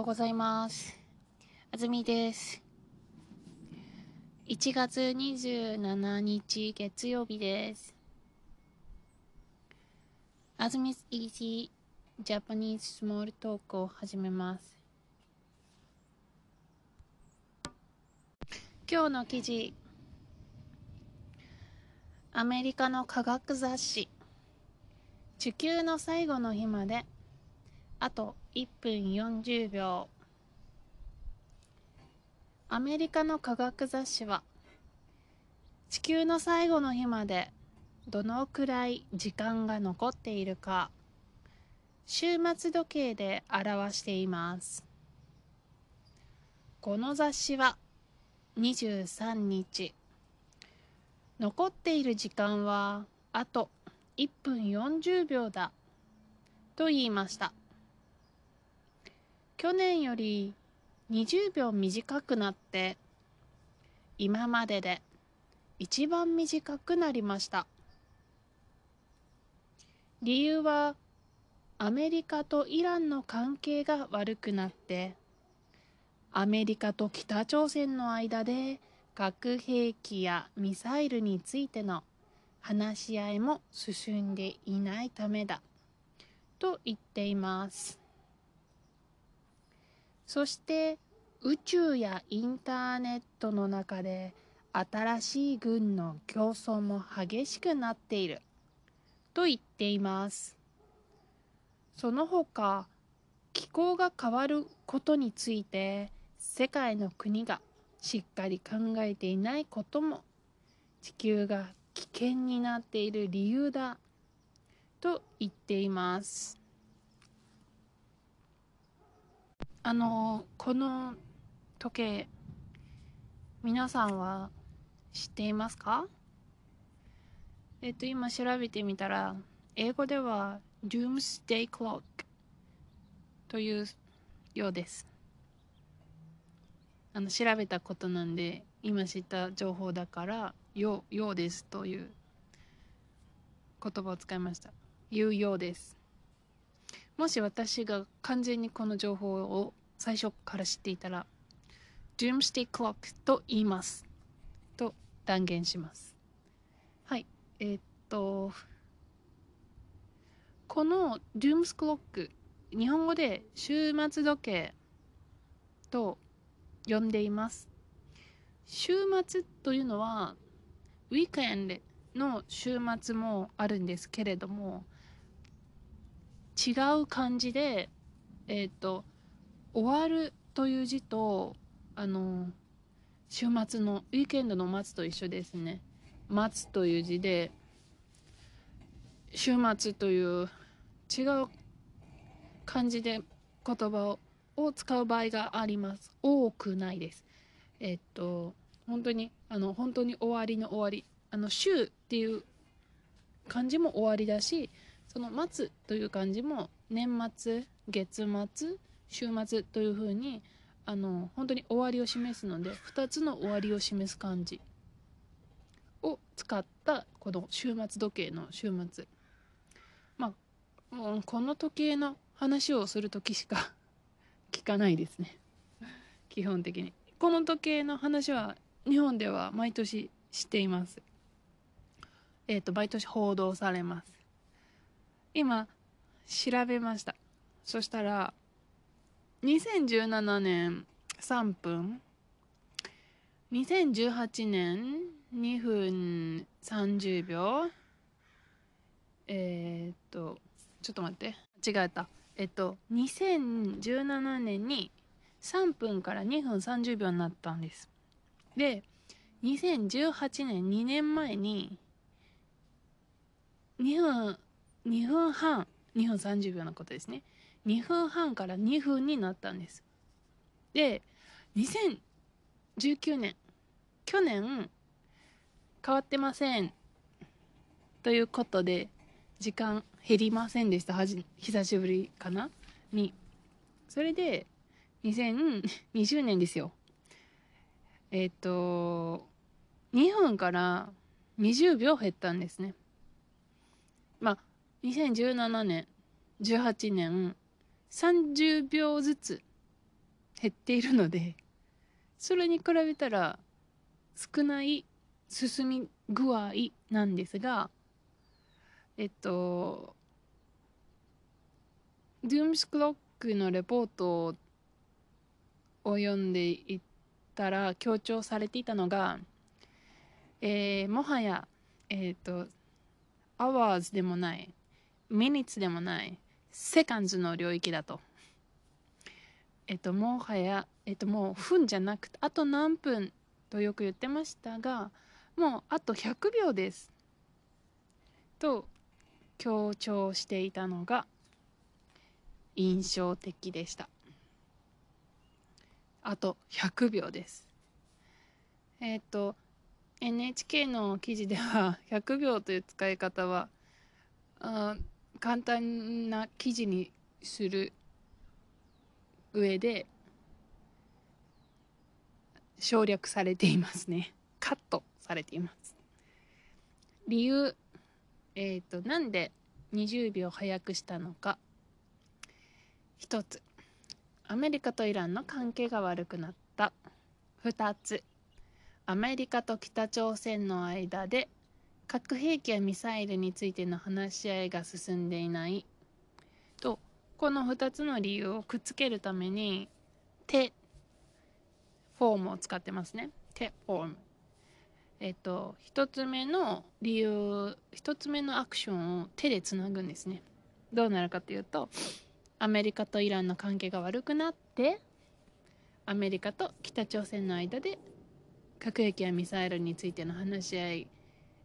ようございます。あずみです。1月27日月曜日です。あずみ Easy Japanese Small Talk を始めます。今日の記事アメリカの科学雑誌地球の最後の日まであと1分40秒。アメリカの科学雑誌は地球の最後の日までどのくらい時間が残っているか週末時計で表しています。この雑誌は23日。残っている時間はあと1分40秒だ。と言いました。去年より20秒短くなって今までで一番短くなりました。理由はアメリカとイランの関係が悪くなってアメリカと北朝鮮の間で核兵器やミサイルについての話し合いも進んでいないためだと言っています。そして宇宙やインターネットの中で新しい軍の競争も激しくなっている。と言っています。その他気候が変わることについて世界の国がしっかり考えていないことも地球が危険になっている理由だ。と言っています。あのこの時計皆さんは知っていますか？えっと今調べてみたら英語では Doomsday Clock というようです。あの調べたことなんで今知った情報だからようようですという言葉を使いました。言うようです。もし私が完全にこの情報を最初から知っていたら Doomsday Clock と言います。と断言します。はいえーっとこの Dooms Clock 日本語で週末時計と呼んでいます。週末というのはウィークエンドの週末もあるんですけれども違う漢字でえっ、ー、と終わるという字とあの週末のウィークエンドの待つと一緒ですね。待つという字で週末という違う漢字で言葉を使う場合があります。多くないです。えっと本当にあの本当に終わりの終わり。あの週っていう漢字も終わりだしその待つという漢字も年末月末週末というふうにあの本当に終わりを示すので2つの終わりを示す漢字を使ったこの週末時計の週末。まあもうこの時計の話をする時しか 聞かないですね。基本的に。この時計の話は日本では毎年しています。えっ、ー、と毎年報道されます。今調べました。そしたら2017年3分。2018年2分30秒。えっ、とちょっと待って。違えた。えっと2017年に3分から2分30秒になったんです。で2018年2年前に2分2分半2分30秒のことですね。2分半から2分になったんです。で2019年去年変わってません。ということで時間減りませんでした。はじ久しぶりかな？に。それで2020年ですよ。えっ、と2分から20秒減ったんですね。まあ2017年18年30秒ずつ減っているのでそれに比べたら少ない進み具合なんですがえっとドゥームスクロックのレポートを読んでいったら強調されていたのが、えー、もはや、えっ、ー、と、hours でもない、minutes でもない、seconds の領域だと。えっ、と、もはや、えっ、と、もう分じゃなくて、あと何分とよく言ってましたが、もうあと100秒です。と強調していたのが印象的でしたあと100秒ですえっ、と NHK の記事では100秒という使い方はあ簡単な記事にする上で省略されていますね。カットされています。理由えっ、ー、となんで20秒早くしたのか。1つアメリカとイランの関係が悪くなった。2つアメリカと北朝鮮の間で核兵器やミサイルについての話し合いが進んでいない。とこの2つの理由をくっつけるために手フォームを使ってますね。手フォーム。えっと1つ目の理由1つ目のアクションを手でつなぐんですね。どうなるかというとアメリカとイランの関係が悪くなってアメリカと北朝鮮の間で核兵器やミサイルについての話し合い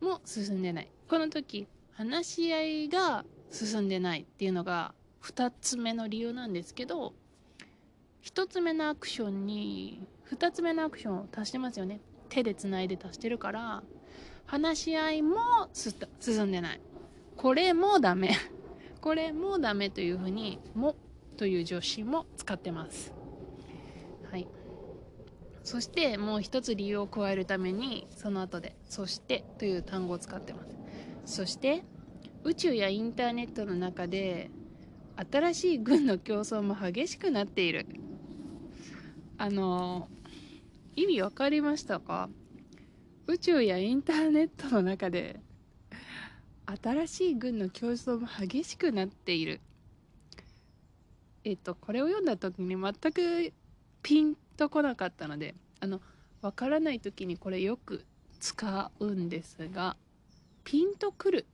も進んでない。この時話し合いが進んでないっていうのが2つ目の理由なんですけど1つ目のアクションに2つ目のアクションを足してますよね。手でつないで足してるから話し合いも進んでない。これもダメ。これもダメというふうに「も」という助詞も使ってます。はい。そしてもう一つ理由を加えるためにその後で「そして」という単語を使ってます。そして宇宙やインターネットの中で新しい軍の競争も激しくなっている。あの意味分かりましたか？宇宙やインターネットの中で新しい軍の競争も激しくなっている。えっとこれを読んだ時に全くピンとこなかったのであのわからない時にこれよく使うんですがピンとくる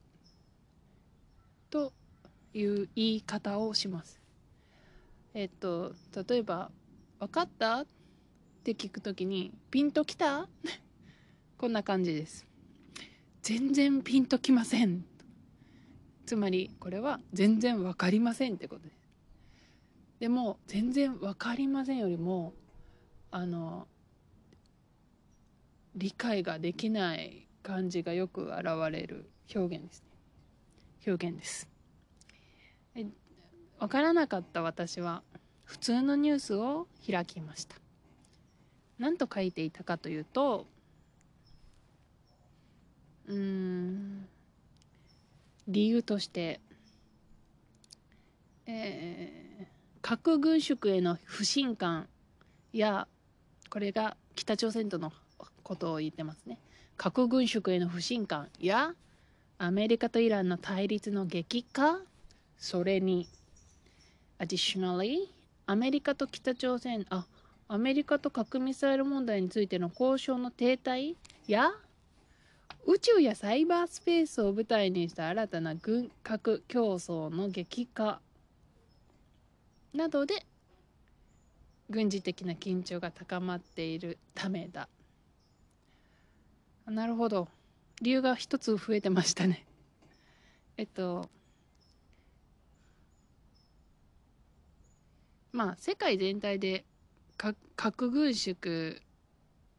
という言い方をしますえっと例えば「分かった?」って聞く時に「ピンときた? 」こんな感じです全然ピンときませんつまりこれは全然分かりませんってことですでも全然分かりませんよりもあの理解ができない感じがよく現れる表現ですね。表現です。分からなかった私は普通のニュースを開きました。何と書いていたかというとうん理由として、えー、核軍縮への不信感やこれが北朝鮮とのことを言ってますね。核軍縮への不信感やアメリカとイランの対立の激化それに additionally アメリカと北朝鮮あアメリカと核ミサイル問題についての交渉の停滞や宇宙やサイバースペースを舞台にした新たな軍拡競争の激化。などで軍事的な緊張が高まっているためだ。なるほど。理由が一つ増えてましたね。えっとまあ世界全体で核軍縮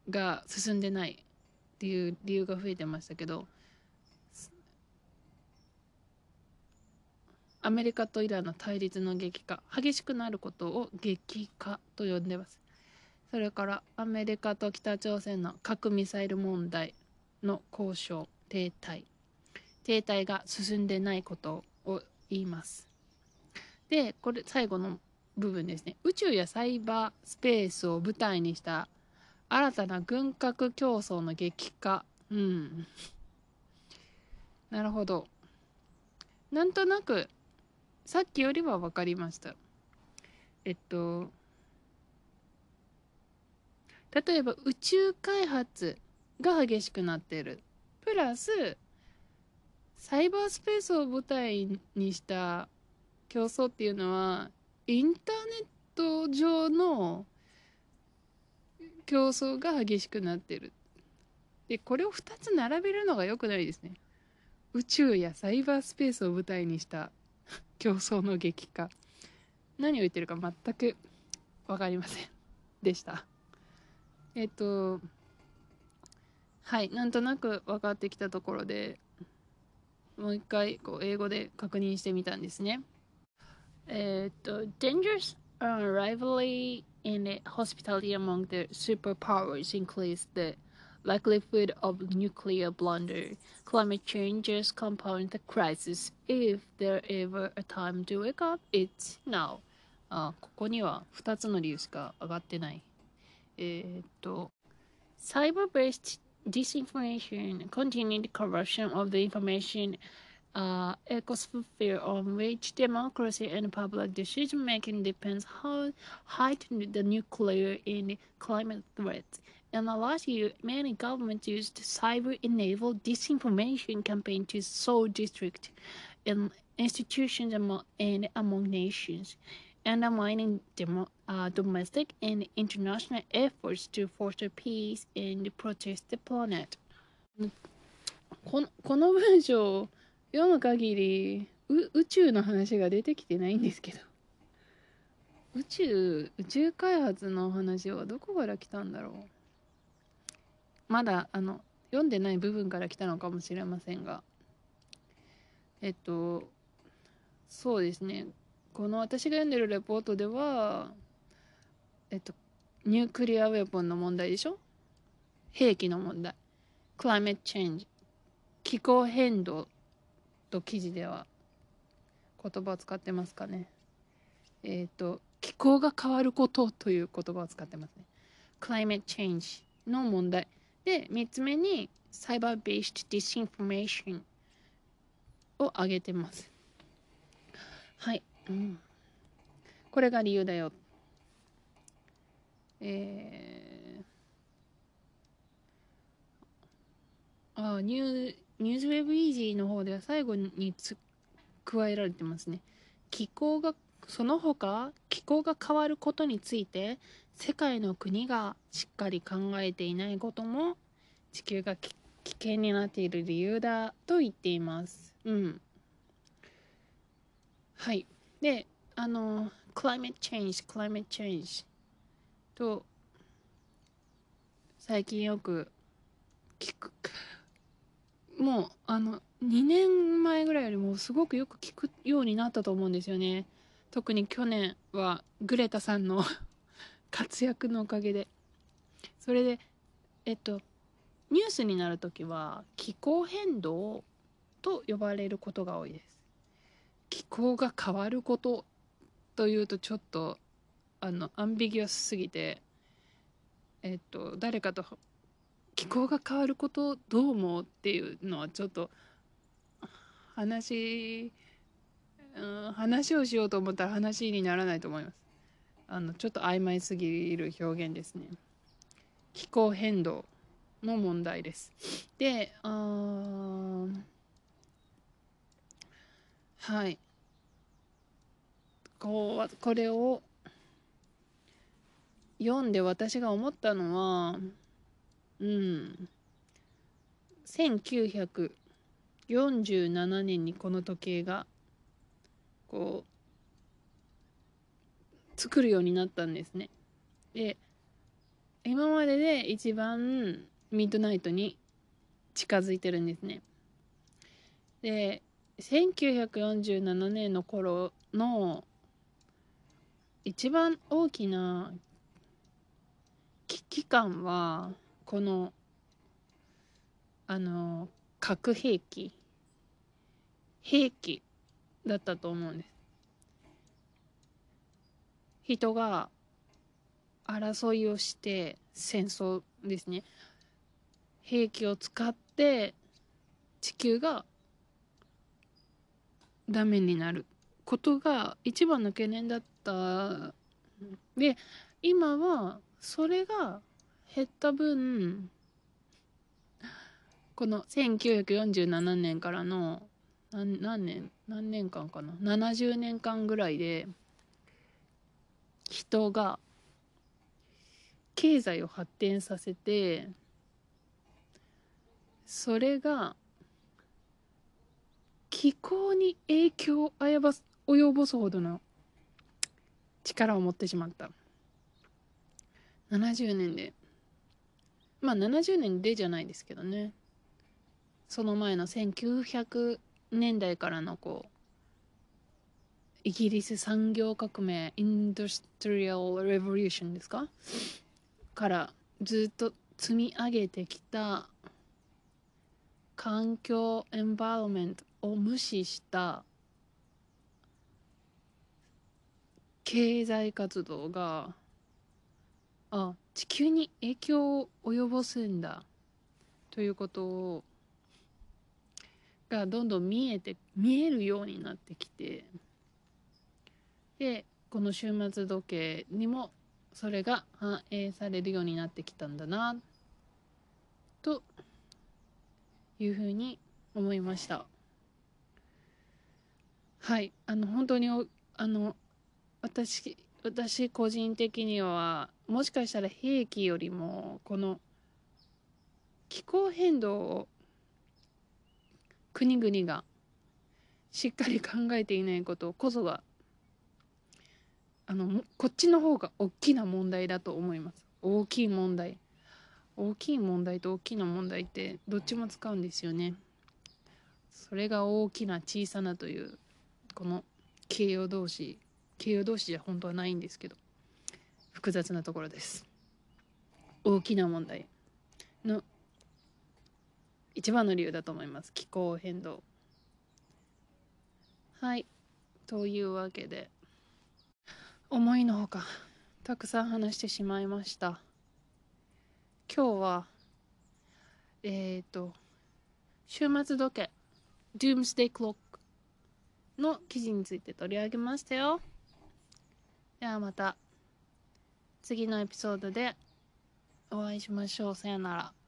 が進んでないっていう理由が増えてましたけどアメリカとイランの対立の激化激しくなることを激化と呼んでますそれからアメリカと北朝鮮の核ミサイル問題の交渉停滞停滞が進んでないことを言いますでこれ最後の部分ですね。宇宙やサイバースペースを舞台にした新たな軍拡競争の激化。うん。なるほど。なんとなく、さっきよりは分かりました。えっと、例えば宇宙開発が激しくなってる。プラス、サイバースペースを舞台にした競争っていうのは、インターネット上の競争が激しくなってる。で、これを2つ並べるのが良くないですね。宇宙やサイバースペースを舞台にした 競争の激化。何を言ってるか全く分かりません。でした。えっと、はい、なんとなく分かってきたところで、もう一回こう英語で確認してみたんですね。えっと、Dangerous rivalry in hospitality among the superpowers includes the likelihood of nuclear blunder. Climate changes compound the crisis. If there ever a time to wake up, it's now. あ、ここには2つの理由しか上がってない。えー、っと、cyber-based disinformation, continued corruption of the information uh, ecosphere on which democracy and public decision making depends how heightened the nuclear and climate threats. In the last year, many governments used cyber-enabled disinformation campaigns to sow district in institutions among, and among nations, undermining demo, uh, domestic and international efforts to foster peace and protect the planet. このこの文章を読む限り宇宙の話が出てきてないんですけど宇宙宇宙開発の話はどこから来たんだろう まだあの読んでない部分から来たのかもしれませんが。えっとそうですね。この私が読んでるレポートではえっとニュークリアウェポンの問題でしょ？兵器の問題。クライメットチェンジ気候変動と記事では言葉を使ってますかね。えっ、と気候が変わることという言葉を使ってますね。Climate change の問題。で、3つ目に、 cyber-based disinformation を挙げてます。はい。うん、これが理由だよ。えー、あニュー、ニューズウェブイージーの方では最後につ加えられてますね。気候が、その他、気候が変わることについて、世界の国がしっかり考えていないことも地球が危険になっている理由だと言っています。うん。はい。で、あの、climate change, climate change と最近よく聞く。もう、あの、2年前ぐらいよりもすごくよく聞くようになったと思うんですよね。特に去年はグレタさんの活躍のおかげで。それでえっとニュースになる時は気候変動と呼ばれることが多いです。気候が変わることというとちょっとあのアンビギュアスすぎてえっと誰かと気候が変わることどう思うっていうのはちょっと話、うん、話をしようと思ったら話にならないと思います。あのちょっと曖昧すぎる表現ですね。気候変動の問題です。であはい。こうこれを読んで私が思ったのはうん。1947年にこの時計がこう作るようになったんですね。で、今までで一番ミッドナイトに近づいてるんですね。で、1947年の頃の一番大きな危機感はこのあの核兵器兵器だったと思うんです人が争いをして戦争ですね。兵器を使って地球がダメになる。ことが一番の懸念だった。で今はそれが減った分この1947年からの何何年何年間かな？70年間ぐらいで人が経済を発展させてそれが気候に影響を及ぼす及ぼすほどの力を持ってしまった。70年で。まあ70年でじゃないですけどね。その前の1900年代からのこうイギリス産業革命インダストリアル・レボリューションですか？からずっと積み上げてきた環境エンバイロメントを無視した経済活動があ地球に影響を及ぼすんだということをがどんどん見えて見えるようになってきてでこの終末時計にもそれが反映されるようになってきたんだなというふうに思いました。はい。あの本当にあの私私個人的にはもしかしたら兵器よりもこの気候変動を国々がしっかり考えていないことこそがあのこっちの方が大きな問題だと思います。大きい問題。大きい問題と大きな問題ってどっちも使うんですよね。それが大きな小さなというこの形容動詞。形容動詞じゃ本当はないんですけど。複雑なところです。大きな問題。の一番の理由だと思います。気候変動。はい。というわけで。思いのほかたくさん話してしまいました。今日はえっ、ー、と週末時計 Doomsday Clock の記事について取り上げましたよ。ではまた次のエピソードでお会いしましょう。さよなら。